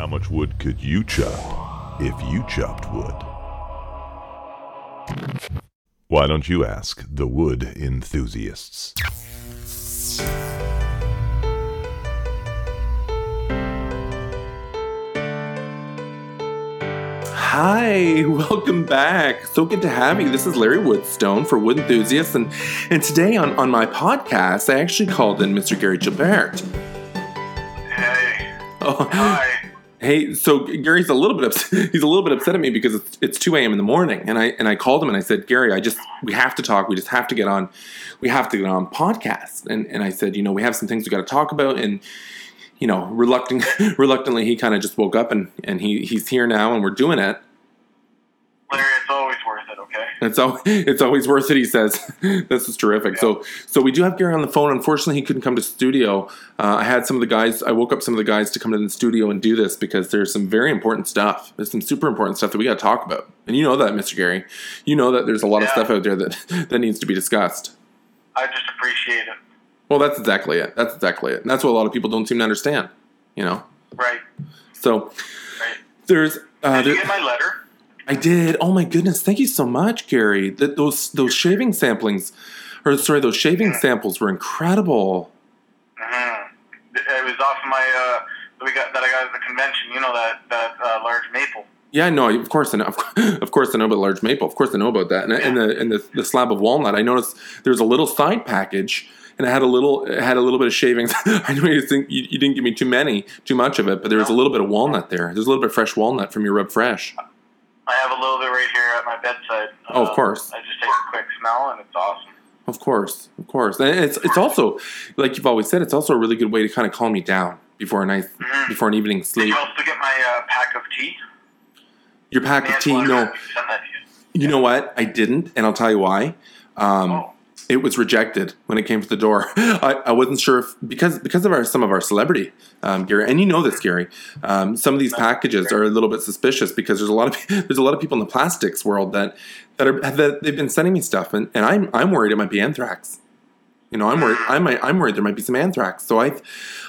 How much wood could you chop if you chopped wood? Why don't you ask the wood enthusiasts? Hi, welcome back. So good to have you. This is Larry Woodstone for Wood Enthusiasts, and, and today on, on my podcast, I actually called in Mr. Gary Gilbert. Hey. Oh, Hi. Hey, so Gary's a little bit upset. He's a little bit upset at me because it's, it's 2 a.m. in the morning, and I and I called him and I said, Gary, I just we have to talk. We just have to get on. We have to get on podcast. And and I said, you know, we have some things we got to talk about, and you know, reluctant, reluctantly, he kind of just woke up and and he he's here now, and we're doing it. Larry, it's always worth it, okay? It's al- it's always worth it. He says this is terrific. So so we do have Gary on the phone. Unfortunately, he couldn't come to studio. Uh, I had some of the guys. I woke up some of the guys to come to the studio and do this because there's some very important stuff. There's some super important stuff that we got to talk about. And you know that, Mr. Gary. You know that there's a lot of stuff out there that that needs to be discussed. I just appreciate it. Well, that's exactly it. That's exactly it. And that's what a lot of people don't seem to understand. You know. Right. So Right. there's. Uh, Did you get my letter? I did. Oh my goodness! Thank you so much, Gary. That those those shaving samplings, or sorry, those shaving samples were incredible. hmm It was off my, uh, that we got, that I got at the convention. You know, that, that uh, large maple. Yeah, no, of course, I know, of course, I know about large maple. Of course, I know about that. And, and the and the, the slab of walnut. I noticed there's a little side package, and it had a little it had a little bit of shavings. I know you think you, you didn't give me too many, too much of it, but there was a little bit of walnut there. There's a little bit of fresh walnut from your Rub Fresh. I have a little bit right here at my bedside. Oh, of Uh, course. I just take a quick smell, and it's awesome. Of course, of course, and it's it's also like you've always said, it's also a really good way to kind of calm me down before a night Mhm. before an evening Did sleep. you also get my uh, pack of tea? Your pack of tea, no. sent that to you. You know what? I didn't, and I'll tell you why. Um, Oh. It was rejected when it came to the door. I, I wasn't sure if because because of our some of our celebrity, um, Gary, and you know this, Gary. Um, some of these packages are a little bit suspicious because there's a lot of there's a lot of people in the plastics world that that are that they've been sending me stuff, and, and I'm I'm worried it might be anthrax. You know, I'm worried. I'm I'm worried there might be some anthrax. So I've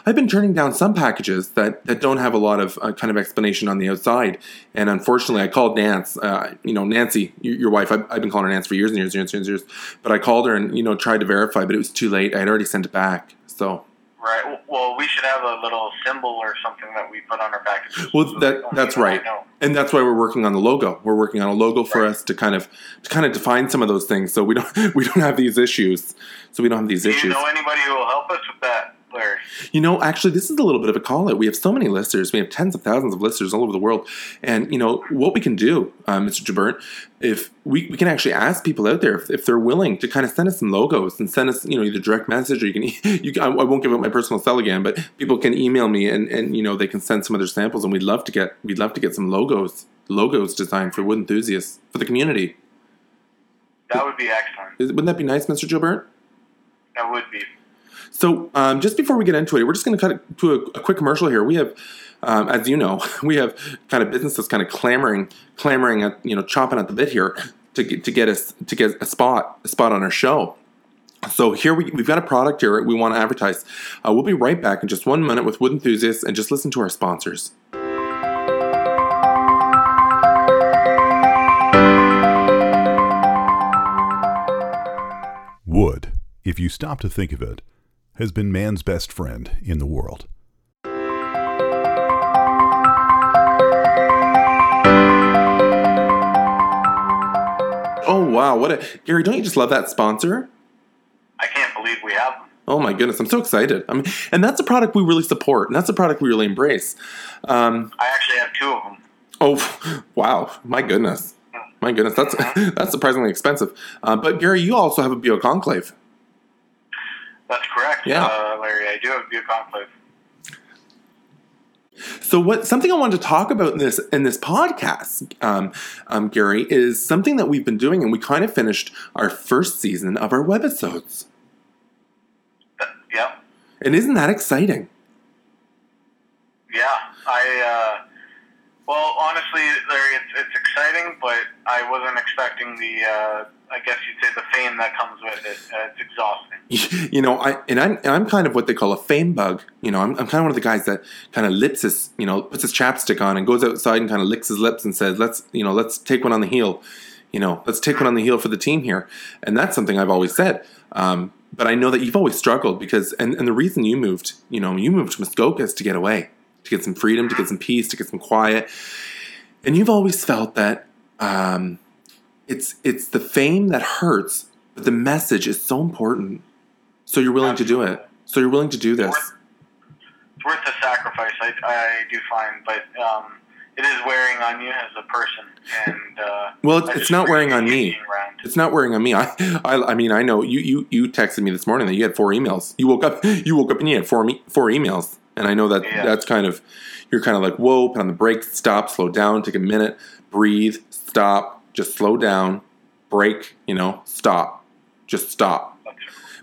I've been turning down some packages that, that don't have a lot of uh, kind of explanation on the outside. And unfortunately, I called Nance. Uh, you know, Nancy, your, your wife. I've, I've been calling her Nance for years and years and years and years. But I called her and you know tried to verify, but it was too late. I had already sent it back. So Right. Well, we should have a little symbol or something that we put on our packages. well, so that that's right. And that's why we're working on the logo. We're working on a logo for Right. us to kind of to kind of define some of those things, so we don't we don't have these issues. So we don't have these issues. Do you know anybody who will help us with that, Larry? You know, actually, this is a little bit of a call out. We have so many listeners. We have tens of thousands of listeners all over the world. And, you know, what we can do, uh, Mr. Jabert, if we, we can actually ask people out there if, if they're willing to kind of send us some logos and send us, you know, either direct message or you can, you can, I won't give out my personal cell again, but people can email me and, and, you know, they can send some of their samples and we'd love to get, we'd love to get some logos, logos designed for wood enthusiasts, for the community. That would be excellent. Wouldn't that be nice, Mr. Gilbert? That would be. So, um, just before we get into it, we're just going to cut to a, a quick commercial here. We have, um, as you know, we have kind of businesses kind of clamoring, clamoring at you know, chopping at the bit here to get to get us to get a spot, a spot on our show. So here we, we've got a product here we want to advertise. Uh, we'll be right back in just one minute with Wood Enthusiasts and just listen to our sponsors. Wood, if you stop to think of it, has been man's best friend in the world. Oh wow, what a Gary! Don't you just love that sponsor? I can't believe we have them. Oh my goodness, I'm so excited. I mean, and that's a product we really support, and that's a product we really embrace. Um, I actually have two of them. Oh, wow! My goodness, my goodness, that's that's surprisingly expensive. Uh, but Gary, you also have a bioconclave. That's correct, Yeah. uh, Larry. I do have Bioconclave. So, what something I wanted to talk about in this in this podcast, um, um, Gary, is something that we've been doing, and we kind of finished our first season of our webisodes. Th- Yeah. And isn't that exciting? Yeah. I, uh, well, honestly, Larry, it's, it's exciting, but I wasn't expecting the, uh, I guess you'd say the fame that comes with it. Uh, it's exhausting. you know, I and I'm and I'm kind of what they call a fame bug. You know, I'm, I'm kind of one of the guys that kind of lips his, you know, puts his chapstick on and goes outside and kind of licks his lips and says, "Let's, you know, let's take one on the heel." You know, let's take one on the heel for the team here, and that's something I've always said. Um, but I know that you've always struggled because, and, and the reason you moved, you know, you moved to Muskoka is to get away, to get some freedom, to get some peace, to get some quiet, and you've always felt that um, it's it's the fame that hurts, but the message is so important. So you're willing to do it. So you're willing to do this. It's worth the sacrifice, I, I do find, but um, it is wearing on you as a person. And uh, Well, it's, it's not wearing on me. around. It's not wearing on me. I, I, I mean, I know you, you, you texted me this morning that you had four emails. You woke up, you woke up and you had four, me, four emails, and I know that Yeah. that's kind of, you're kind of like, whoa, put on the brakes, stop, slow down, take a minute, breathe, stop, just slow down, break, you know, stop, just stop.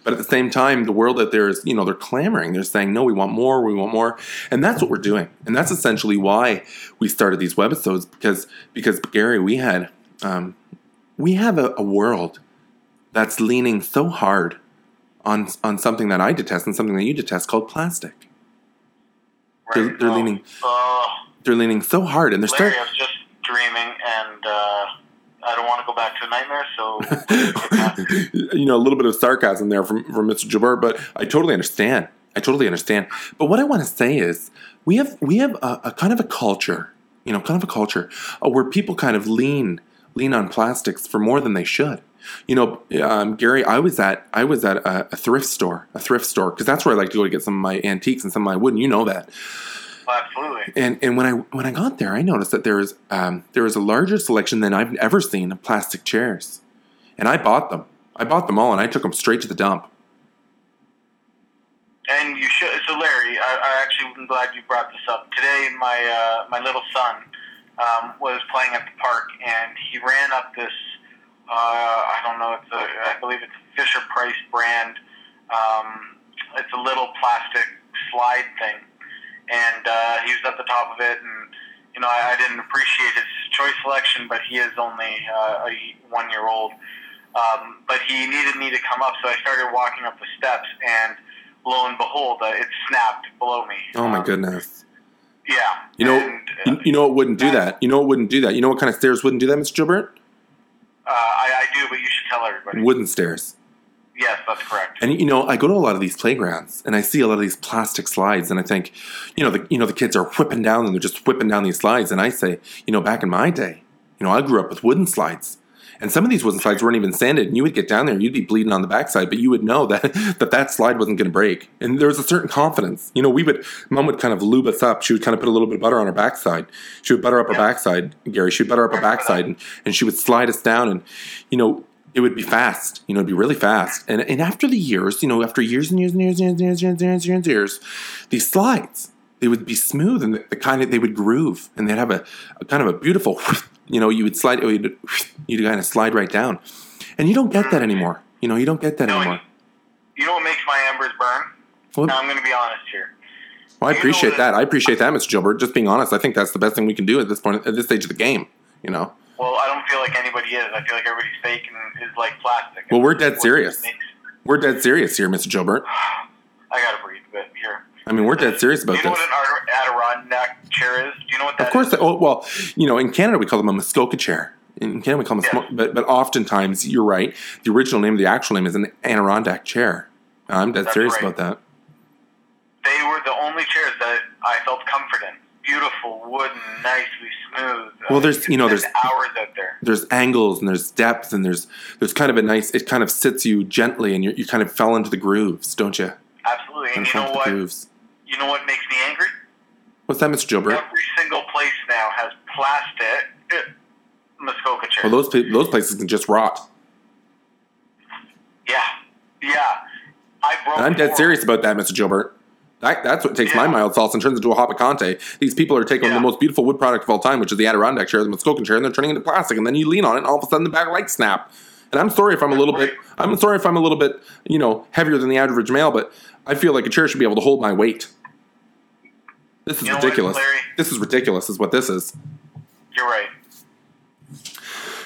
But at the same time, the world out there is, you know, they're clamoring. They're saying, no, we want more, we want more. And that's what we're doing. And that's essentially why we started these webisodes because, because Gary, we had, um, we have a, a world that's leaning so hard on, on something that I detest and something that you detest called plastic. They're, they're Oh, leaning, uh, they're leaning so hard and they're starting. I was just dreaming, and uh, I don't want to go back to a nightmare, so you know, a little bit of sarcasm there from, from Mr. Jabber, but I totally understand. I totally understand. But what I want to say is, we have we have a, a kind of a culture, you know, kind of a culture uh, where people kind of lean lean on plastics for more than they should. You know, um, Gary, I was at I was at a, a thrift store, a thrift store, because that's where I like to go to get some of my antiques and some of my wood. And you know that. Absolutely. And and when I when I got there, I noticed that there is um, there is a larger selection than I've ever seen of plastic chairs, and I bought them. I bought them all, and I took them straight to the dump. And you should. So, Larry, I, I actually am glad you brought this up. Today, my uh, my little son um, was playing at the park, and he ran up this. Uh, I don't know. It's a. I believe it's a Fisher Price brand. Um, it's a little plastic slide thing, and uh, he was at the top of it, and you know, I, I didn't appreciate his choice selection, but he is only uh, a one year old. Um, but he needed me to come up, so I started walking up the steps, and lo and behold, uh, it snapped below me. Oh my Um, goodness! Yeah. You know, and, uh, you, know what wouldn't do that. You know it wouldn't do that. You know what kind of stairs wouldn't do that, Mr. Gilbert? uh, I, I do, but you should tell everybody. Wooden stairs. Yes, that's correct. And you know, I go to a lot of these playgrounds, and I see a lot of these plastic slides, and I think, you know, the you know the kids are whipping down, and they're just whipping down these slides, and I say, you know, back in my day, you know, I grew up with wooden slides. And some of these wooden slides weren't even sanded, and you would get down there, and you'd be bleeding on the backside, but you would know that that, that slide wasn't going to break. And there was a certain confidence. You know, we would, mom would kind of lube us up. She would kind of put a little bit of butter on her backside. She would butter up her Yeah. backside, Gary. She would butter up her backside, and, and she would slide us down, and you know, it would be fast. You know, it'd be really fast. And and after the years, you know, after years and years and years and years and years and years and years, and years these slides they would be smooth and the, the kind of they would groove and they'd have a, a kind of a beautiful, you know, you would slide, you'd, you'd kind of slide right down, and you don't get that anymore. You know, you don't get that No, anymore. You know what makes my embers burn? Well, Now, I'm going to be honest here. well, I you appreciate that- that. I appreciate that, Mr. Gilbert. Just being honest, I think that's the best thing we can do at this point, at this stage of the game. You know. Well, I don't feel like anybody is. I feel like everybody's fake and is like plastic. Well, we're dead serious. We're dead serious here, Mr. Gilbert. I got to breathe, but here. I mean, we're dead serious about this. Do you know this. what an Adirondack chair is? Do you know what that Of course. is? Oh, well, you know, in Canada we call them a Muskoka chair. In Canada we call them, a Yeah. but but oftentimes you're right. The original name, the actual name, is an Adirondack chair. I'm dead That's serious right. about that. They were the only chairs that I felt comfort in. Beautiful, wooden, nicely smooth. Well, Uh, there's- you know, there's- hours out there. There's angles and there's depth and there's there's kind of a nice. It kind of sits you gently and you you kind of fell into the grooves, don't you? Absolutely. And you know what? grooves. You know what makes me angry? What's that, Mr. Gilbert? Every single place now has plastic uh, Muskoka chairs. Well, those those places can just rot. yeah, yeah. I broke. And I'm dead serious about that, Mr. Gilbert. That, that's what takes my mild salts and turns into a hot picante. These people are taking Yeah. the most beautiful wood product of all time, which is the Adirondack chair, the Muskoka chair, and they're turning it into plastic. And then you lean on it, and all of a sudden the back lights snap. And I'm sorry if I'm a little bit. I'm sorry if I'm a little bit, you know, heavier than the average male, but I feel like a chair should be able to hold my weight. This is You know ridiculous. Larry? This is ridiculous. Is what this is. You're right.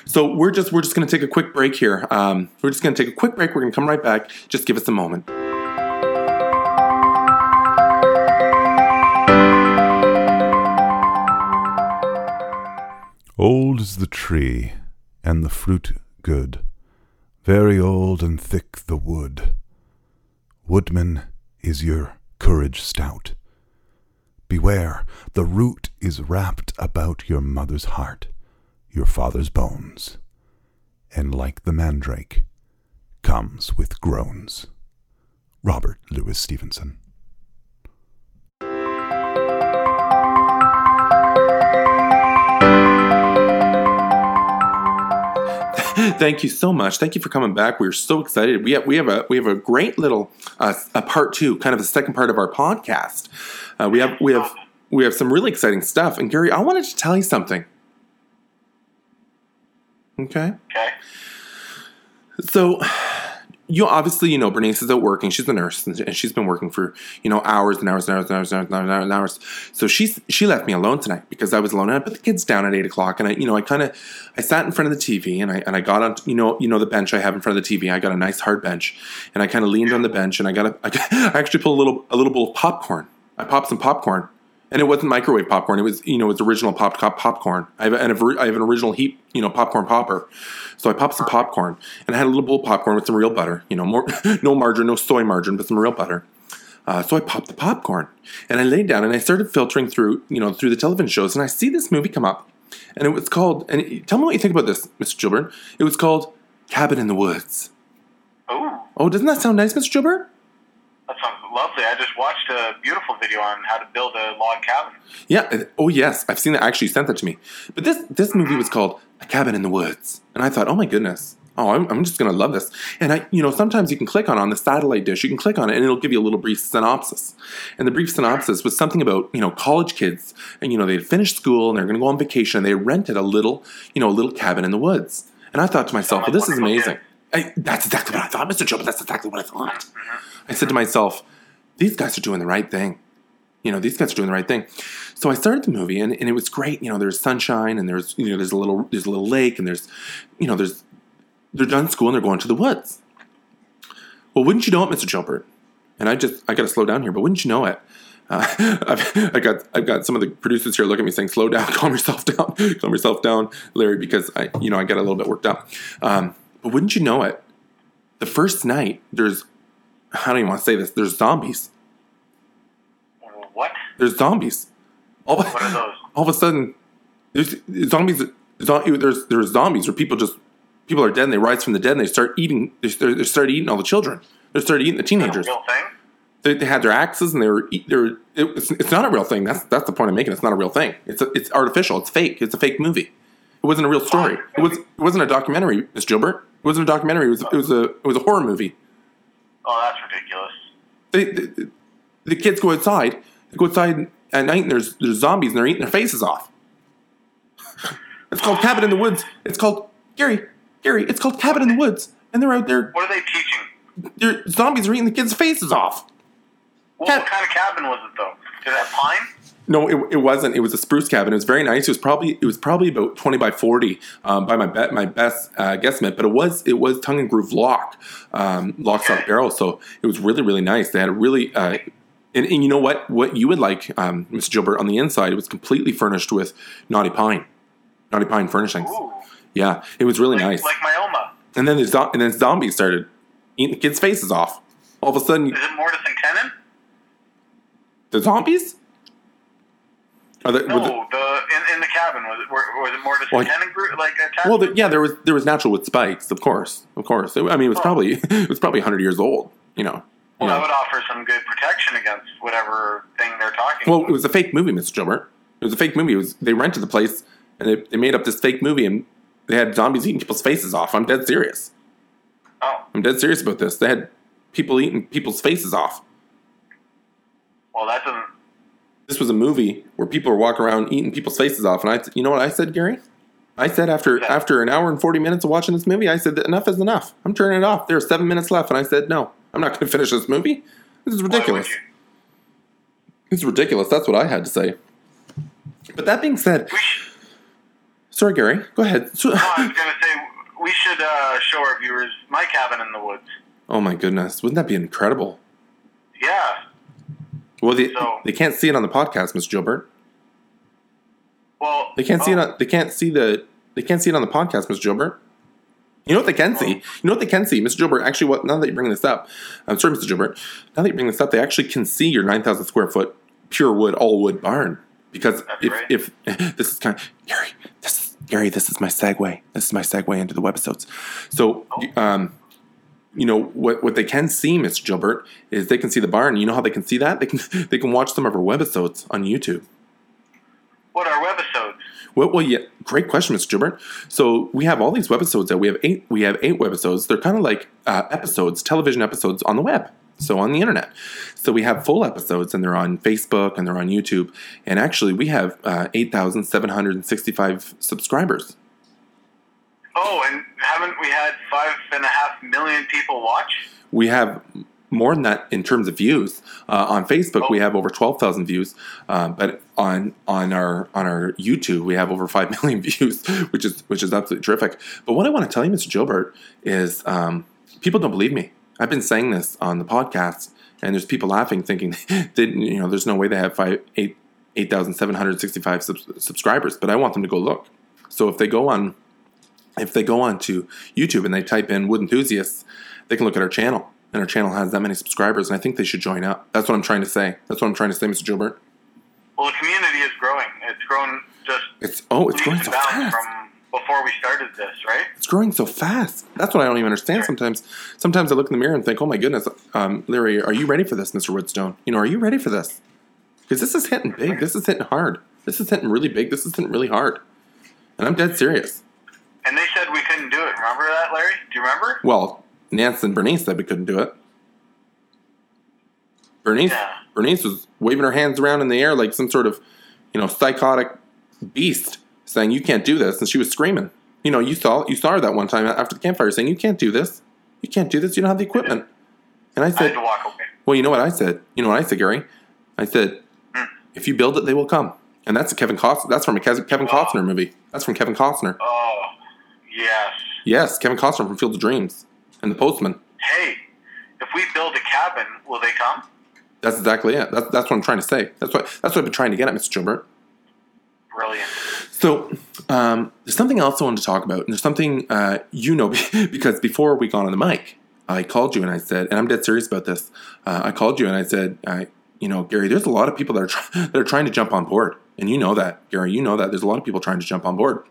So we're just we're just going to take a quick break here. Um, we're just going to take a quick break. We're going to come right back. Just give us a moment. Old is the tree, and the fruit good. Very old and thick the wood. Woodman, is your courage stout? Beware, the root is wrapped about your mother's heart, your father's bones, and like the mandrake, comes with groans. Robert Louis Stevenson. Thank you so much. Thank you for coming back. We're so excited. We have we have a we have a great little uh, a part two, kind of the second part of our podcast. Uh, we have we have we have some really exciting stuff. And Gary, I wanted to tell you something. Okay. Okay. So, you obviously you know Bernice is out working. She's a nurse and she's been working for you know hours and hours and hours and hours and hours and hours. And hours. So she's she left me alone tonight because I was alone and I put the kids down at eight o'clock and I you know I kind of I sat in front of the TV and I and I got on you know you know the bench I have in front of the TV. I got a nice hard bench and I kind of leaned on the bench and I got a, I actually pulled a little a little bowl of popcorn. I popped some popcorn and it wasn't microwave popcorn. It was you know it's original pop pop popcorn. I have, an, I have an original heat you know popcorn popper. So I popped some popcorn and I had a little bowl of popcorn with some real butter. You know, more no margarine, no soy margarine, but some real butter. Uh, so I popped the popcorn and I laid down and I started filtering through you know through the television shows and I see this movie come up and it was called and it, tell me what you think about this, Mr. Gilbert. It was called Cabin in the Woods. Oh, Oh, doesn't that sound nice, Mr. Gilbert? That sounds lovely. I just watched a beautiful video on how to build a log cabin. Yeah. Uh, oh, yes. I've seen that. Actually, you sent that to me. But this this movie was called A Cabin in the Woods, and I thought, oh my goodness. Oh, I'm, I'm just gonna love this. And I, you know, sometimes you can click on on the satellite dish. You can click on it, and it'll give you a little brief synopsis. And the brief synopsis was something about you know college kids, and you know they had finished school and they're gonna go on vacation. and They rented a little, you know, a little cabin in the woods. And I thought to myself, well, this is amazing. I, that's exactly what I thought, Mr. Joe. That's exactly what I thought. Mm-hmm. I said to myself, these guys are doing the right thing. You know, these guys are doing the right thing. So I started the movie and, and it was great. You know, there's sunshine and there's you know there's a little there's a little lake and there's you know there's they're done school and they're going to the woods. Well, wouldn't you know it, Mr. Gilbert? And I just I got to slow down here, but wouldn't you know it? Uh, I've, I got I've got some of the producers here looking at me saying, "Slow down, calm yourself down, calm yourself down, Larry," because I you know I got a little bit worked up. Um, but wouldn't you know it? The first night, there's I don't even want to say this. There's zombies. What? There's zombies. All, of- What are those? all of a sudden, there's zombies. There's there's zombies where people just people are dead and they rise from the dead and they start eating. They start, they start eating all the children. They start eating the Is that a teenagers. real thing? They, they had their axes and they were they were. It, it's, it's not a real thing. That's that's the point I'm making. It's not a real thing. It's a, it's artificial. It's fake. It's a fake movie. It wasn't a real story. It was it wasn't a documentary, Miss Gilbert. It wasn't a documentary. It was it was a it was a horror movie. Oh, that's ridiculous. They, the the kids go outside. They go outside at night and there's there's zombies and they're eating their faces off. It's called Cabin in the Woods. It's called Gary. Gary. It's called Cabin in the Woods, and they're out there. What are they teaching? They're, zombies are eating the kids' faces off. Well, Cab- what kind of cabin was it though? Did it have pine? No, it, it wasn't. It was a spruce cabin. It was very nice. It was probably it was probably about twenty by forty um, by my bet my best uh, guesstimate. But it was it was tongue and groove lock, um, lock stock barrel. So it was really really nice. They had a really uh, and, and you know what what you would like, um, Mr. Gilbert on the inside. It was completely furnished with knotty pine, knotty pine furnishings. Ooh, Yeah, it was really like, nice. like my Oma. and then the zo- and then zombies started eating the kids' faces off. All of a sudden, Is it Mortise and Tenon? the zombies. They, No, the, the- in, in the cabin was it were, was it Mortise Well, and Tenon group like attacked? Well, the, yeah, there was there was natural with spikes, of course, of course. I mean, it was oh. probably it was probably hundred years old. You know. You well, that would offer some good protection against whatever thing they're talking. Well, about. it was a fake movie, Mr. Gilbert. It was a fake movie. It was they rented the place and they, they made up this fake movie and they had zombies eating people's faces off. I'm dead serious. oh, I'm dead serious about this. They had people eating people's faces off. well, that doesn't. This was a movie where people were walking around eating people's faces off, and I, you know what I said, Gary? I said after Yeah. after an hour and forty minutes of watching this movie, I said that enough is enough. I'm turning it off. There are seven minutes left, and I said no. I'm not going to finish this movie. This is ridiculous. This is ridiculous. That's what I had to say. But that being said, should, Sorry, Gary. Go ahead. So- No, I was gonna say we should uh, show our viewers my cabin in the woods. oh my goodness, wouldn't that be incredible? Yeah. Well, they, So- they can't see it on the podcast, Mr. Gilbert. Well, They can't see it. oh, On, they can't see the. They can't see it on the podcast, Mr. Gilbert. You know what they can see? You know what they can see, Mr. Gilbert. Actually, what now that you bring this up, I'm sorry, Mr. Gilbert. Now that you bring this up, they actually can see your 9,000 square foot pure wood, all wood barn. Because That's if right. if this is kind of Gary, this is Gary. This is my segue. This is my segue into the webisodes. So, um, you know what what they can see, Mr. Gilbert, is they can see the barn. You know how they can see that? They can they can watch some of our webisodes on YouTube. what are webisodes? Well, well, yeah, great question, Mr. Gilbert. So we have all these webisodes that we have eight. We have eight webisodes. They're kind of like uh, episodes, television episodes on the web, so on the internet. So we have full episodes, and they're on Facebook and they're on YouTube. And actually, we have uh, eight thousand seven hundred and sixty-five subscribers. Oh, and haven't we had five and a half million people watch? We have more than that in terms of views. Uh, on Facebook, we Oh. have over twelve thousand views, um, but on on our on our YouTube, we have over five million views, which is which is absolutely terrific. But what I want to tell you, Mr. Gilbert, is um, people don't believe me. I've been saying this on the podcast, and there's people laughing, thinking that you know there's no way they have five eight eight thousand seven hundred sixty five subscribers. But I want them to go look. So if they go on if they go on to YouTube and they type in Wood Enthusiasts, they can look at our channel. And our channel has that many subscribers, and I think they should join up. That's what I'm trying to say. That's what I'm trying to say, Mr. Gilbert. Well, the community is growing. It's grown just It's oh, it's growing so fast. from before we started this, right? It's growing so fast. That's what I don't even understand sometimes. Sometimes I look in the mirror and think, oh my goodness, um, Larry, are you ready for this, Mr. Woodstone? You know, are you ready for this? Because this is hitting big. This is hitting hard. This is hitting really big. This is hitting really hard. And I'm dead serious. And they said we couldn't do it. Remember that, Larry? Do you remember? Well, Nance and Bernice said we couldn't do it. Bernice, Yeah. Bernice was waving her hands around in the air like some sort of, you know, psychotic beast, saying you can't do this, and she was screaming. You know, you saw you saw her that one time after the campfire, saying you can't do this, you can't do this, you don't have the equipment. And I I said, to walk away. well, you know what I said? You know what I said, Gary? I said, Hmm. if you build it, they will come. And that's a Kevin Costner. That's from a Ke- Kevin Oh. Costner movie. That's from Kevin Costner. Oh, yes. Yes, Kevin Costner from Field of Dreams and The Postman. Hey, if we build a cabin, will they come? That's exactly it. That's, that's what I'm trying to say. That's what that's what I've been trying to get at, Mr. Gilbert. Brilliant. So um, there's something else I wanted to talk about, and there's something uh, you know because before we got on the mic, I called you and I said, and I'm dead serious about this. Uh, I called you and I said, I, you know, Gary, there's a lot of people that are try- that are trying to jump on board, and you know that, Gary. You know that there's a lot of people trying to jump on board.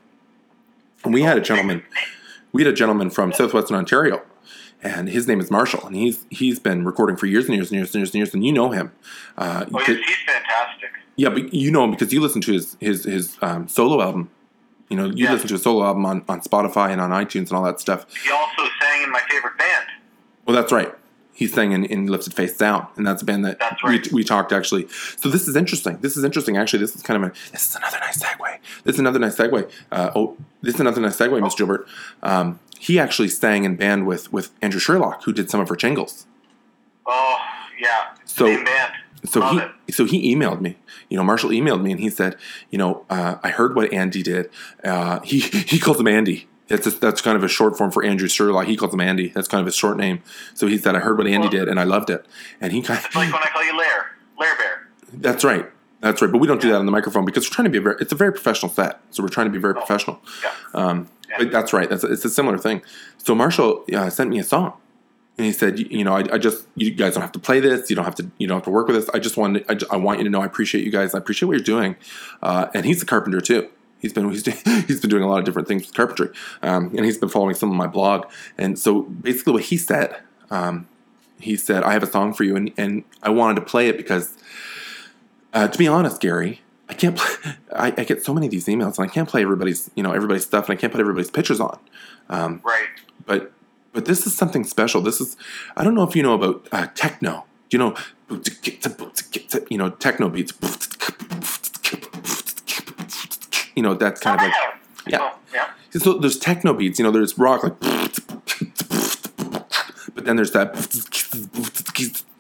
And we had a gentleman, we had a gentleman from southwestern Ontario, and his name is Marshall, and he's he's been recording for years and years and years and years and years, and you know him. Uh, Oh, he's, he's fantastic. yeah, but you know him because you listen to his his his um, solo album. You know, you Yeah. listen to his solo album on, on Spotify and on iTunes and all that stuff. He also sang in my favorite band. Well, that's right. He sang in, in Lifted Face Down, and that's a band that right. we, we talked actually. So this is interesting. This is interesting. Actually, this is kind of a this is another nice segue. This is another nice segue. Uh, oh, this is another nice segue, Mr. Gilbert. Um, he actually sang in band with with Andrew Sherlock, who did some of her jingles. Oh, yeah. So- Same band. So Love he it. so he emailed me. You know, Marshall emailed me and he said, you know, uh, I heard what Andy did. Uh, he he calls him Andy. That's a, that's kind of a short form for Andrew Sherlock. He calls him Andy. That's kind of his short name. So he said, I heard what Andy did and I loved it. And he kind It's like when I call you Lair. Lair Bear. that's right. That's right. But we don't do that on the microphone because we're trying to be a very, it's a very professional set. So we're trying to be very professional. Yeah. Um, Yeah. But that's right. That's it's a similar thing. So Marshall uh, sent me a song, and he said, you, know, I, I just you guys don't have to play this. You don't have to you don't have to work with this. I just want I, I want you to know I appreciate you guys. I appreciate what you're doing. Uh, and he's a carpenter too. He's been he's, he's been doing a lot of different things with carpentry, um, and he's been following some of my blog. And so basically, what he said, um, he said, I have a song for you, and and I wanted to play it because, uh, to be honest, Gary, I can't. Play, I, I get so many of these emails, and I can't play everybody's you know everybody's stuff, and I can't put everybody's pictures on. Um, Right. but but this is something special. This is I don't know if you know about uh, techno. You know, you know techno beats. You know that's kind of like yeah. Oh, yeah. so there's techno beats. You know, there's rock like, but then there's that.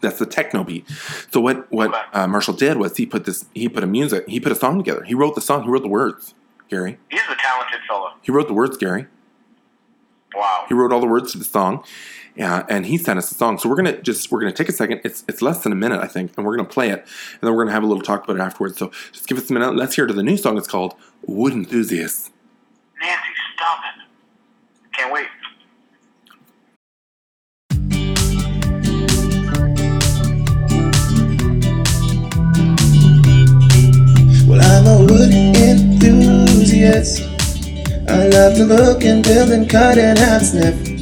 That's the techno beat. So what what uh, Marshall did was he put this he put a music he put a song together. He wrote the song. He wrote the words. Gary. He's a talented fellow. He wrote the words, Gary. Wow. He wrote all the words to the song, uh, and he sent us a song. So we're gonna just we're gonna take a second. It's it's less than a minute, I think, and we're gonna play it, and then we're gonna have a little talk about it afterwards. So just give us a minute. Let's hear to the new song. It's called Wood Enthusiasts. Nancy, stop it. Can't wait. Well, I'm a wood enthusiast. I love to look and build and cut and hand sniff.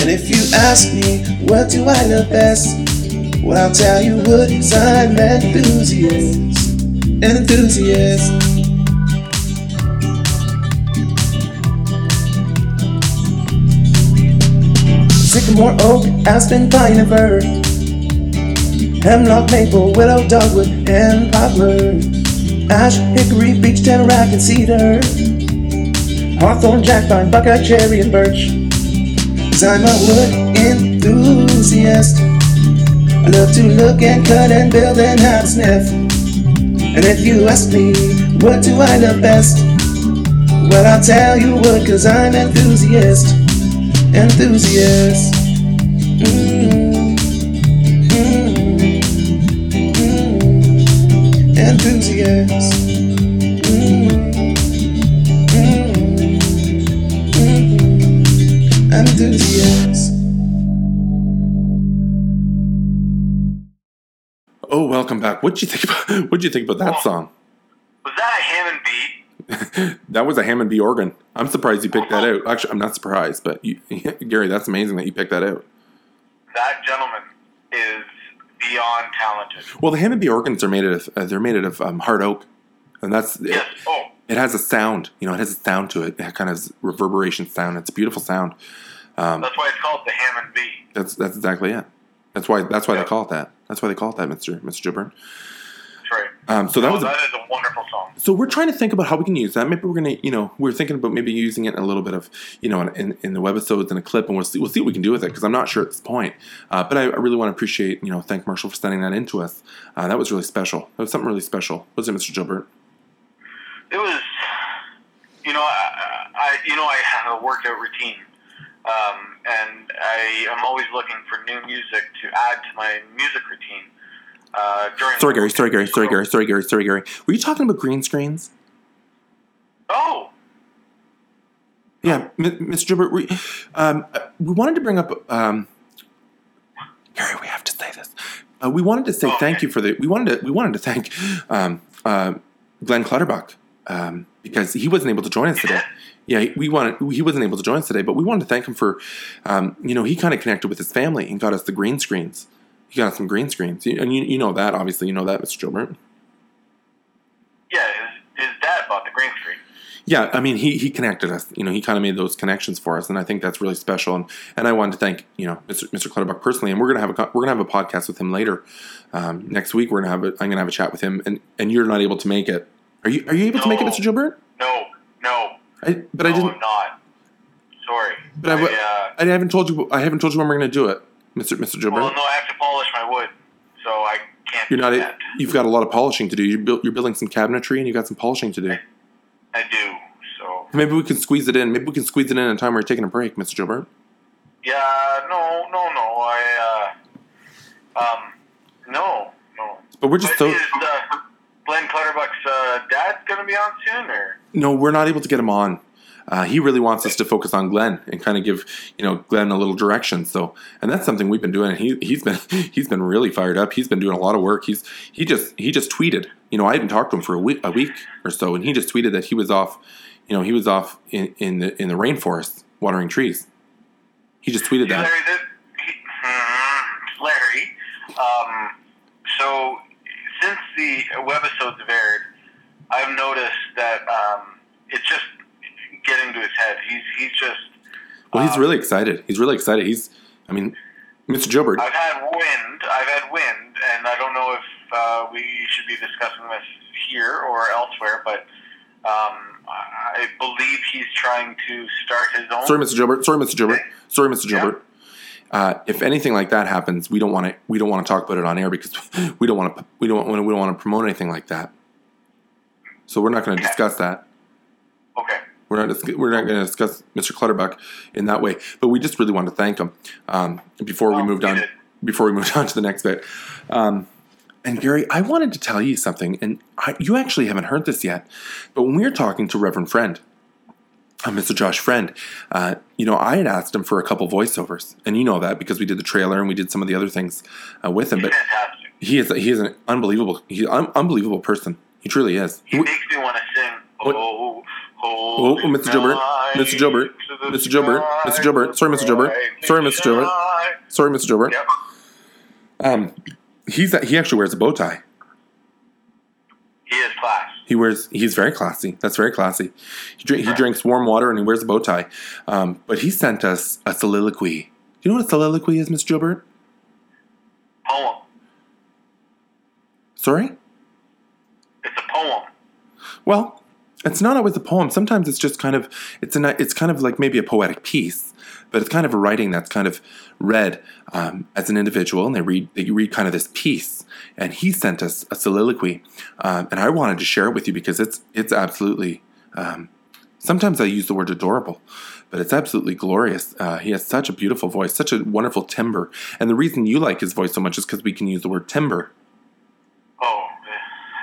And if you ask me, what do I love best? Well, I'll tell you wood, cause I'm an enthusiast. An enthusiast. Sycamore, oak, aspen, pine, and fir. Hemlock, maple, willow, dogwood, and poplar. Ash, hickory, beech, tamarack, and cedar. Hawthorn, jackpine, buckeye, cherry, and birch. Cause I'm a wood enthusiast. I love to look and cut and build and have sniff. And if you ask me, what do I love best? Well, I'll tell you what, cause I'm an enthusiast. Enthusiast. Mm. Mm. Mm. Enthusiast. Enthusiast. Oh, welcome back. What'd you think about What'd you think about that song? Was that a Hammond beat? That was a Hammond B organ. I'm surprised you picked that out. Actually, I'm not surprised, but you, Gary, that's amazing that you picked that out. That gentleman is beyond talented. Well, the Hammond B organs are made out of uh, they're made out of um, hard oak, and that's Yes. Oh, it has a sound. You know, it has a sound to it. It kind of reverberation sound. It's a beautiful sound. Um, that's why it's called the Hammond B. that's that's exactly it. That's why that's why Yeah. they call it that. That's why they call it that, Mister Mister Gilbert. That's right. Um, so that No, was. that is a wonderful song. so we're trying to think about how we can use that. Maybe we're gonna, you know, we're thinking about maybe using it in a little bit of, you know, in, in the webisodes and a clip, and we'll see we'll see what we can do with it because I'm not sure at this point. Uh, but I, I really want to appreciate, you know, thank Marshall for sending that in to us. Uh, that was really special. That was something really special. Was it, Mister Gilbert? It was, you know, I, I you know, I have a workout routine, um, and I am always looking for new music to add to my music routine. Uh, during Sorry, Gary. Sorry, Gary. Sorry, Gary. Sorry, Gary. Sorry, Gary. Were you talking about green screens? Oh, Yeah, Mr. Gilbert, we, um, uh, we wanted to bring up. Um, Gary, we have to say this. Uh, we wanted to say thank you for the. We wanted to. We wanted to thank um, uh, Glenn Clutterbuck um, because he wasn't able to join us today. Yeah, we wanted. He wasn't able to join us today, but we wanted to thank him for. Um, you know, he kind of connected with his family and got us the green screens. He got us some green screens, and you, you know that. Obviously, you know that, Mr. Gilbert. yeah, his, his dad bought the green screen. Yeah, I mean, he he connected us. You know, he kind of made those connections for us, and I think that's really special. And and I wanted to thank you know Mr. Mr. Clutterbuck personally. And we're gonna have a we're gonna have a podcast with him later um, next week. We're gonna have a, I'm gonna have a chat with him, and and you're not able to make it. Are you are you able to make it, Mr. Gilbert? No, no, I, but I didn't. I'm not. Sorry. But I, w- uh, I haven't told you. I haven't told you when we're gonna do it, Mr. Mr. Gilbert. well, no, I have to polish my wood, so I can't. You're not. that. you've got a lot of polishing to do. You're, build, you're building some cabinetry, and you've got some polishing to do. I do. So Maybe we can squeeze it in. Maybe we can squeeze it in at a time where you're taking a break, Mr. Gilbert. yeah, no, no, no. I uh, um, no, no. But we're just But so. is uh, Glenn Clutterbuck's uh, dad going to be on soon, or No, we're not able to get him on. Uh, he really wants us to focus on Glenn and kind of give you know Glenn a little direction. So, and that's something we've been doing. And he he's been he's been really fired up. He's been doing a lot of work. He's he just he just tweeted. You know, I hadn't talked to him for a week a week or so, and he just tweeted that he was off. You know, he was off in, in the in the rainforest watering trees. He just tweeted that. Larry? That, he, hmm, Larry. Um, so since the webisodes have aired, I've noticed that um, it's just getting to his head. He's he's just. Well, he's um, really excited. He's really excited. He's, I mean, Mr. Gilbert. I've had wind. I've had wind, and I don't know if uh, we should be discussing this here or elsewhere, but um, I believe he's trying to start his own. Sorry, Mr. Gilbert. Sorry, Mr. Gilbert. Sorry, Mr. Gilbert. Uh, if anything like that happens, we don't want to. We don't want to talk about it on air because we don't want to. We don't. want We don't want to promote anything like that. So we're not going to Okay. discuss that. Okay. We're not we're not going to discuss Mr. Clutterbuck in that way, but we just really want to thank him um, before we moved on. did. Before we moved on to the next bit, um, and Gary, I wanted to tell you something, and I, you actually haven't heard this yet, but when we were talking to Reverend Friend, uh, Mr. Josh Friend, uh, you know, I had asked him for a couple voiceovers, and you know that because we did the trailer and we did some of the other things uh, with him. He's But fantastic. he is he is an unbelievable, he's an unbelievable person. He truly is. He makes me want to sing. Oh, Oh, oh, Mr. Gilbert, Mr. Gilbert, Mr. Gilbert, Mr. Gilbert. Sorry, Mr. Gilbert. Sorry, Mr. Gilbert. Sorry, Mr. Gilbert. Yep. Um, he's he actually wears a bow tie. He is class. He wears he's very classy. That's very classy. He, drink, he drinks warm water and he wears a bow tie. Um, but he sent us a soliloquy. Do you know what a soliloquy is, Miss Gilbert? Poem. Sorry. It's a poem. Well, it's not always a poem. Sometimes it's just kind of it's a it's kind of like maybe a poetic piece, but it's kind of a writing that's kind of read um, as an individual, and they read they read kind of this piece. And he sent us a soliloquy, um, and I wanted to share it with you because it's it's absolutely. Um, sometimes I use the word adorable, but it's absolutely glorious. Uh, he has such a beautiful voice, such a wonderful timbre, and the reason you like his voice so much is because we can use the word timbre. Oh,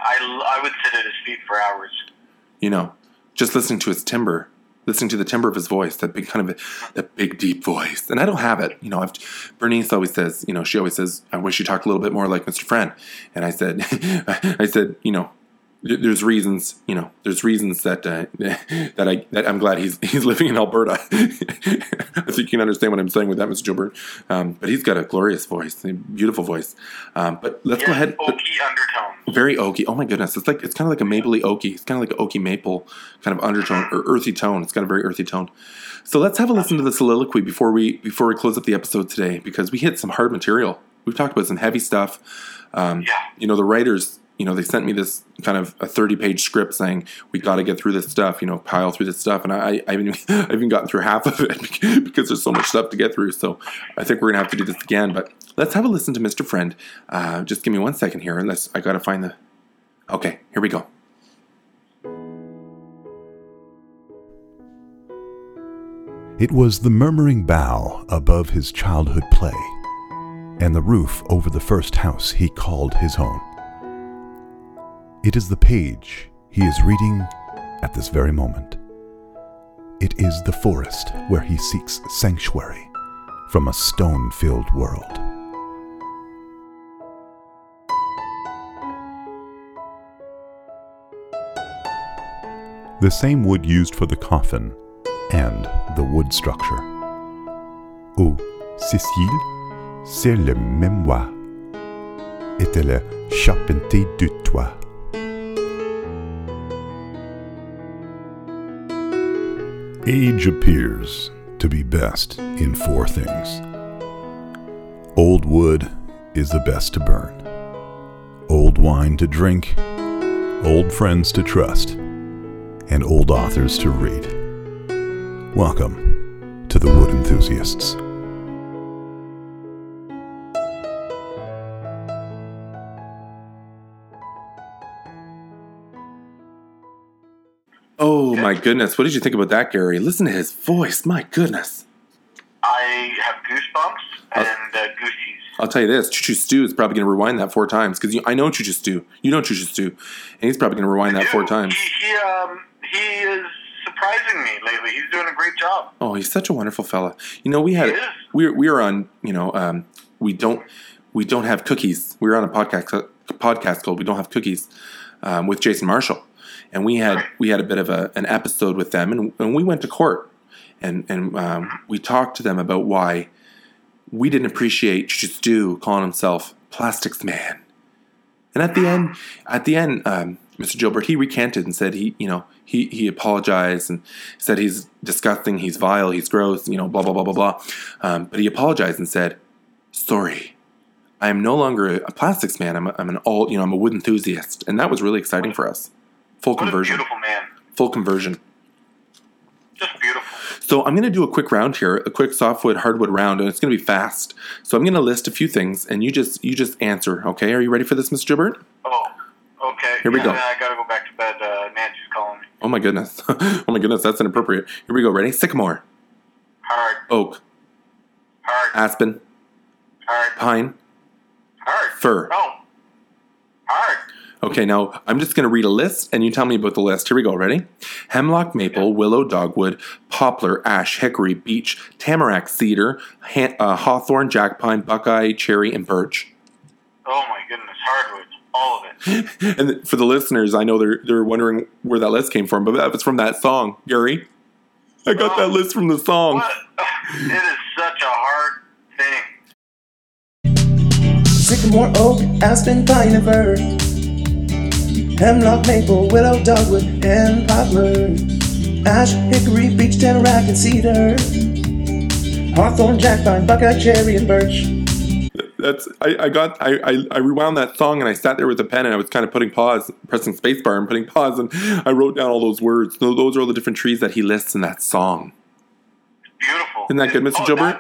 I, I would sit at his feet for hours. you know, just listening to his timbre, listening to the timbre of his voice, that big kind of that big deep voice. And I don't have it. You know, I've, Bernice always says, you know, she always says, I wish you talked a little bit more like Mr. Friend. And I said, I said, you know, there's reasons, you know, there's reasons that uh, that I that I'm glad he's he's living in Alberta. I think you can understand what I'm saying with that, Mr. Gilbert. Um, but he's got a glorious voice, a beautiful voice. Um, but let's go ahead. Oaky undertones. Very oaky. Oh my goodness, it's like it's kind of like a mapley oaky. It's kind of like an oaky maple kind of undertone or earthy tone. It's got a very earthy tone. So let's have a listen to the soliloquy before we before we close up the episode today because we hit some hard material. We've talked about some heavy stuff. Um, Yeah. You know, the writers. You know, they sent me this kind of a thirty-page script saying we got to get through this stuff. You know, pile through this stuff, and I, I haven't even, I've even gotten through half of it because there's so much stuff to get through. So I think we're gonna have to do this again. But let's have a listen to Mr. Friend. Uh, just give me one second here, unless I got to find the. Okay, here we go. It was the murmuring bough above his childhood play, and the roof over the first house he called his own. It is the page he is reading at this very moment. It is the forest where he seeks sanctuary from a stone filled world. The same wood used for the coffin and the wood structure. Oh, Cécile, c'est le moi. Était le charpentier du toit. Age appears to be best in four things. Old wood is the best to burn. Old wine to drink. Old friends to trust. And old authors to read. Welcome to the Wood Enthusiasts. My goodness, what did you think about that, Gary? Listen to his voice. My goodness. I have goosebumps and uh, goosies. I'll tell you this: Choo Choo Stew is probably going to rewind that four times because I know Choo Choo Stew. You know Choo Choo Stew, and he's probably going to rewind that four times. He, he, um, he is surprising me lately. He's doing a great job. Oh, he's such a wonderful fella. You know, we had we we were on. You know, um, we don't we don't have cookies. We were on a podcast podcast called "We Don't Have Cookies" um, with Jason Marshall, and we had we had a bit of a, an episode with them, and, and we went to court, and and um, we talked to them about why we didn't appreciate Stu calling himself Plastics Man. And at the end, at the end, um, Mr. Gilbert he recanted and said he, you know, he he apologized and said he's disgusting, he's vile, he's gross, you know, blah blah blah blah blah. Um, but he apologized and said, "Sorry, I am no longer a plastics man. I'm a, I'm an all, you know, I'm a wood enthusiast," and that was really exciting for us. Full What conversion, beautiful man. full conversion. Just beautiful. So I'm going to do a quick round here, a quick softwood hardwood round, and it's going to be fast. So I'm going to list a few things, and you just you just answer. Okay? Are you ready for this, Mr. Gilbert? Oh, okay. Here we Yeah, go. I gotta go back to bed. Uh, Nancy's calling me. Oh my goodness. oh my goodness, that's inappropriate. Here we go. Ready? Sycamore, Hard. oak, Hard. aspen, Hard. pine, Hard. fir. No. Hard. Okay, now I'm just going to read a list and you tell me about the list. Here we go. Ready? Hemlock, maple, willow, dogwood, poplar, ash, hickory, beech, tamarack, cedar, ha- uh, hawthorn, jack pine, buckeye, cherry, and birch. Oh my goodness. Hardwood. All of it. And for the listeners, I know they're they're wondering where that list came from, but that was from that song, Gary. I got that list from the song. What? It is such a hard thing. Sycamore, oak, aspen, pine, and fir. Hemlock, maple, willow, dogwood, and poplar. Ash, hickory, beech, tamarack, and cedar. Hawthorn, jack pine, buckeye, cherry, and birch. That's I, I got I, I I rewound that song and I sat there with a pen and I was kind of putting pause, pressing spacebar and putting pause and I wrote down all those words. Tho- Those are all the different trees that he lists in that song. Beautiful. Isn't that good, Mr. Oh, Gilbert?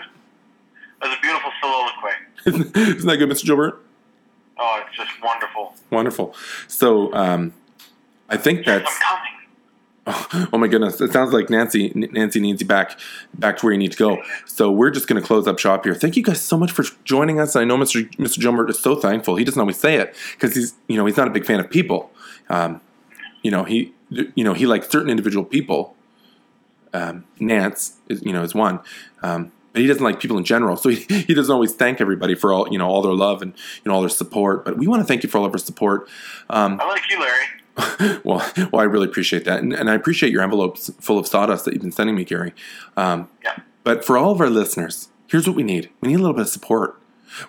That, that was a beautiful soliloquy. Isn't that good, Mr. Gilbert? Oh, it's just wonderful. Wonderful. So um, I think that's. I'm coming. Oh my goodness! It sounds like Nancy. Nancy needs you back, back to where you need to go. So we're just going to close up shop here. Thank you guys so much for joining us. I know Mr. Mr. Gilbert is so thankful. He doesn't always say it because he's, you know, he's not a big fan of people. Um, you know, he, you know, he likes certain individual people. Um, Nance, is, you know, is one, um, but he doesn't like people in general. So he, he doesn't always thank everybody for all, you know, all their love and you know all their support. But we want to thank you for all of our support. Um, I like you, Larry. well, well, I really appreciate that, and, and I appreciate your envelopes full of sawdust that you've been sending me, Gary. Um, Yeah. but for all of our listeners, here's what we need: we need a little bit of support.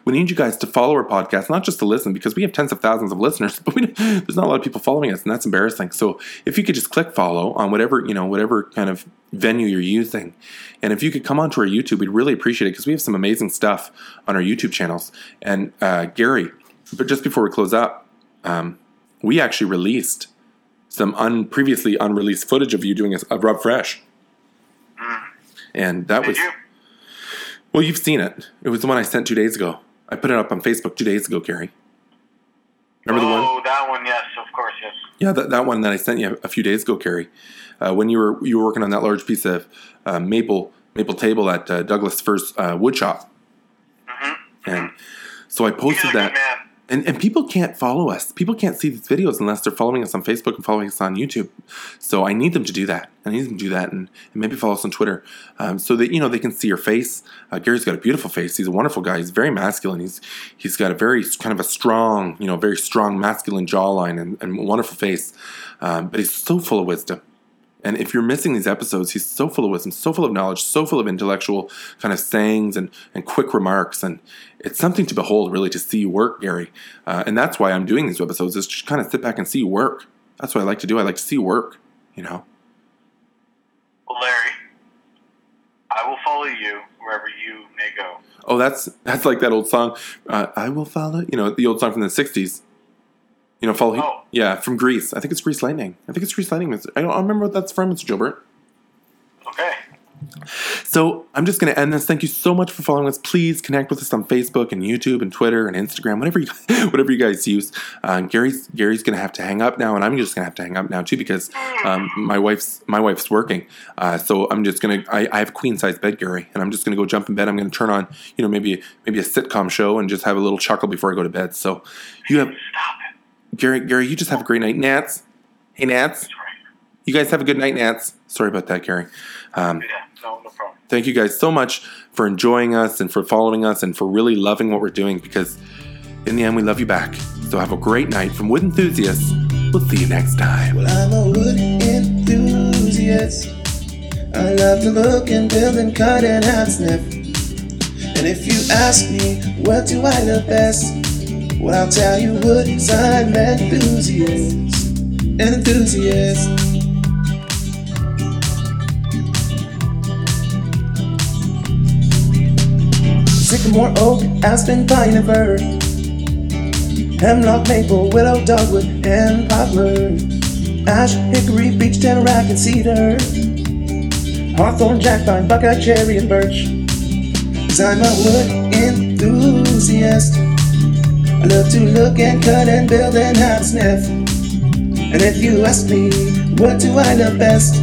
We need you guys to follow our podcast, not just to listen, because we have tens of thousands of listeners, but we, there's not a lot of people following us, and that's embarrassing. So if you could just click follow on whatever you know, whatever kind of venue you're using, and if you could come onto our YouTube, we'd really appreciate it because we have some amazing stuff on our YouTube channels. And uh, Gary, but just before we close up, um, we actually released some un, previously unreleased footage of you doing a, a rub fresh, and that Did was you? Well, you've seen it. It was the one I sent two days ago. I put it up on Facebook two days ago, Gary. Remember the one? Oh, that one. Yes, of course. Yes. Yeah, that, that one that I sent you a few days ago, Carrie, uh, when you were you were working on that large piece of uh, maple maple table at uh, Douglas First uh, Wood Shop, and so I posted that. And and people can't follow us. People can't see these videos unless they're following us on Facebook and following us on YouTube. So I need them to do that. I need them to do that, and, and maybe follow us on Twitter, um, so that you know they can see your face. Uh, Gary's got a beautiful face. He's a wonderful guy. He's very masculine. He's he's got a very kind of a strong, you know, very strong masculine jawline and, and wonderful face. Um, but he's so full of wisdom. And if you're missing these episodes, he's so full of wisdom, so full of knowledge, so full of intellectual kind of sayings and, and quick remarks. And it's something to behold, really, to see you work, Gary. Uh, and that's why I'm doing these episodes, is just kind of sit back and see you work. That's what I like to do. I like to see work, you know? Well, Larry, I will follow you wherever you may go. Oh, that's that's like that old song, uh, I Will Follow, you know, the old song from the 60s. You know, follow. Oh. Yeah, from Grease. I think it's Grease Lightning. I think it's Grease Lightning. I don't, I don't remember what that's from, Mr. Gilbert. Okay. So I'm just going to end this. Thank you so much for following us. Please connect with us on Facebook and YouTube and Twitter and Instagram, whatever you whatever you guys use. Uh, Gary's Gary's going to have to hang up now, and I'm just going to have to hang up now too because um, my wife's my wife's working. Uh, so I'm just going to I, I have a queen size bed, Gary, and I'm just going to go jump in bed. I'm going to turn on you know maybe maybe a sitcom show and just have a little chuckle before I go to bed. So you have Stop it. Gary Gary, you just have a great night, Nats. Hey Nats, you guys have a good night, Nats. Sorry about that, Gary. Um, Yeah. No, no problem. thank you guys so much for enjoying us and for following us and for really loving what we're doing because in the end we love you back. So have a great night from Wood Enthusiasts. We'll see you next time. Well, I'm a wood enthusiast. I love to look and build and cut and hand sniff. And if you ask me, what do I love best? Well, I'll tell you wood, cause I'm an enthusiast. An enthusiast. Sycamore, oak, aspen, pine, fir. Hemlock, maple, willow, dogwood, and poplar. Ash, hickory, beech, tamarack, and cedar. Hawthorn, jackpine, buckeye, cherry, and birch. Cause I'm a wood enthusiast. I love to look and cut and build and have sniff. And if you ask me, what do I love best?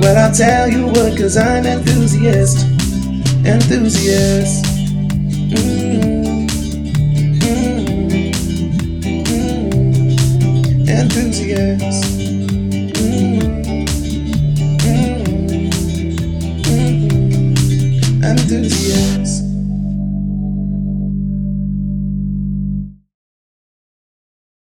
Well, I'll tell you what, cause I'm an enthusiast. Enthusiast. Mm, mm, mm, enthusiast. Mm, mm, mm, enthusiast.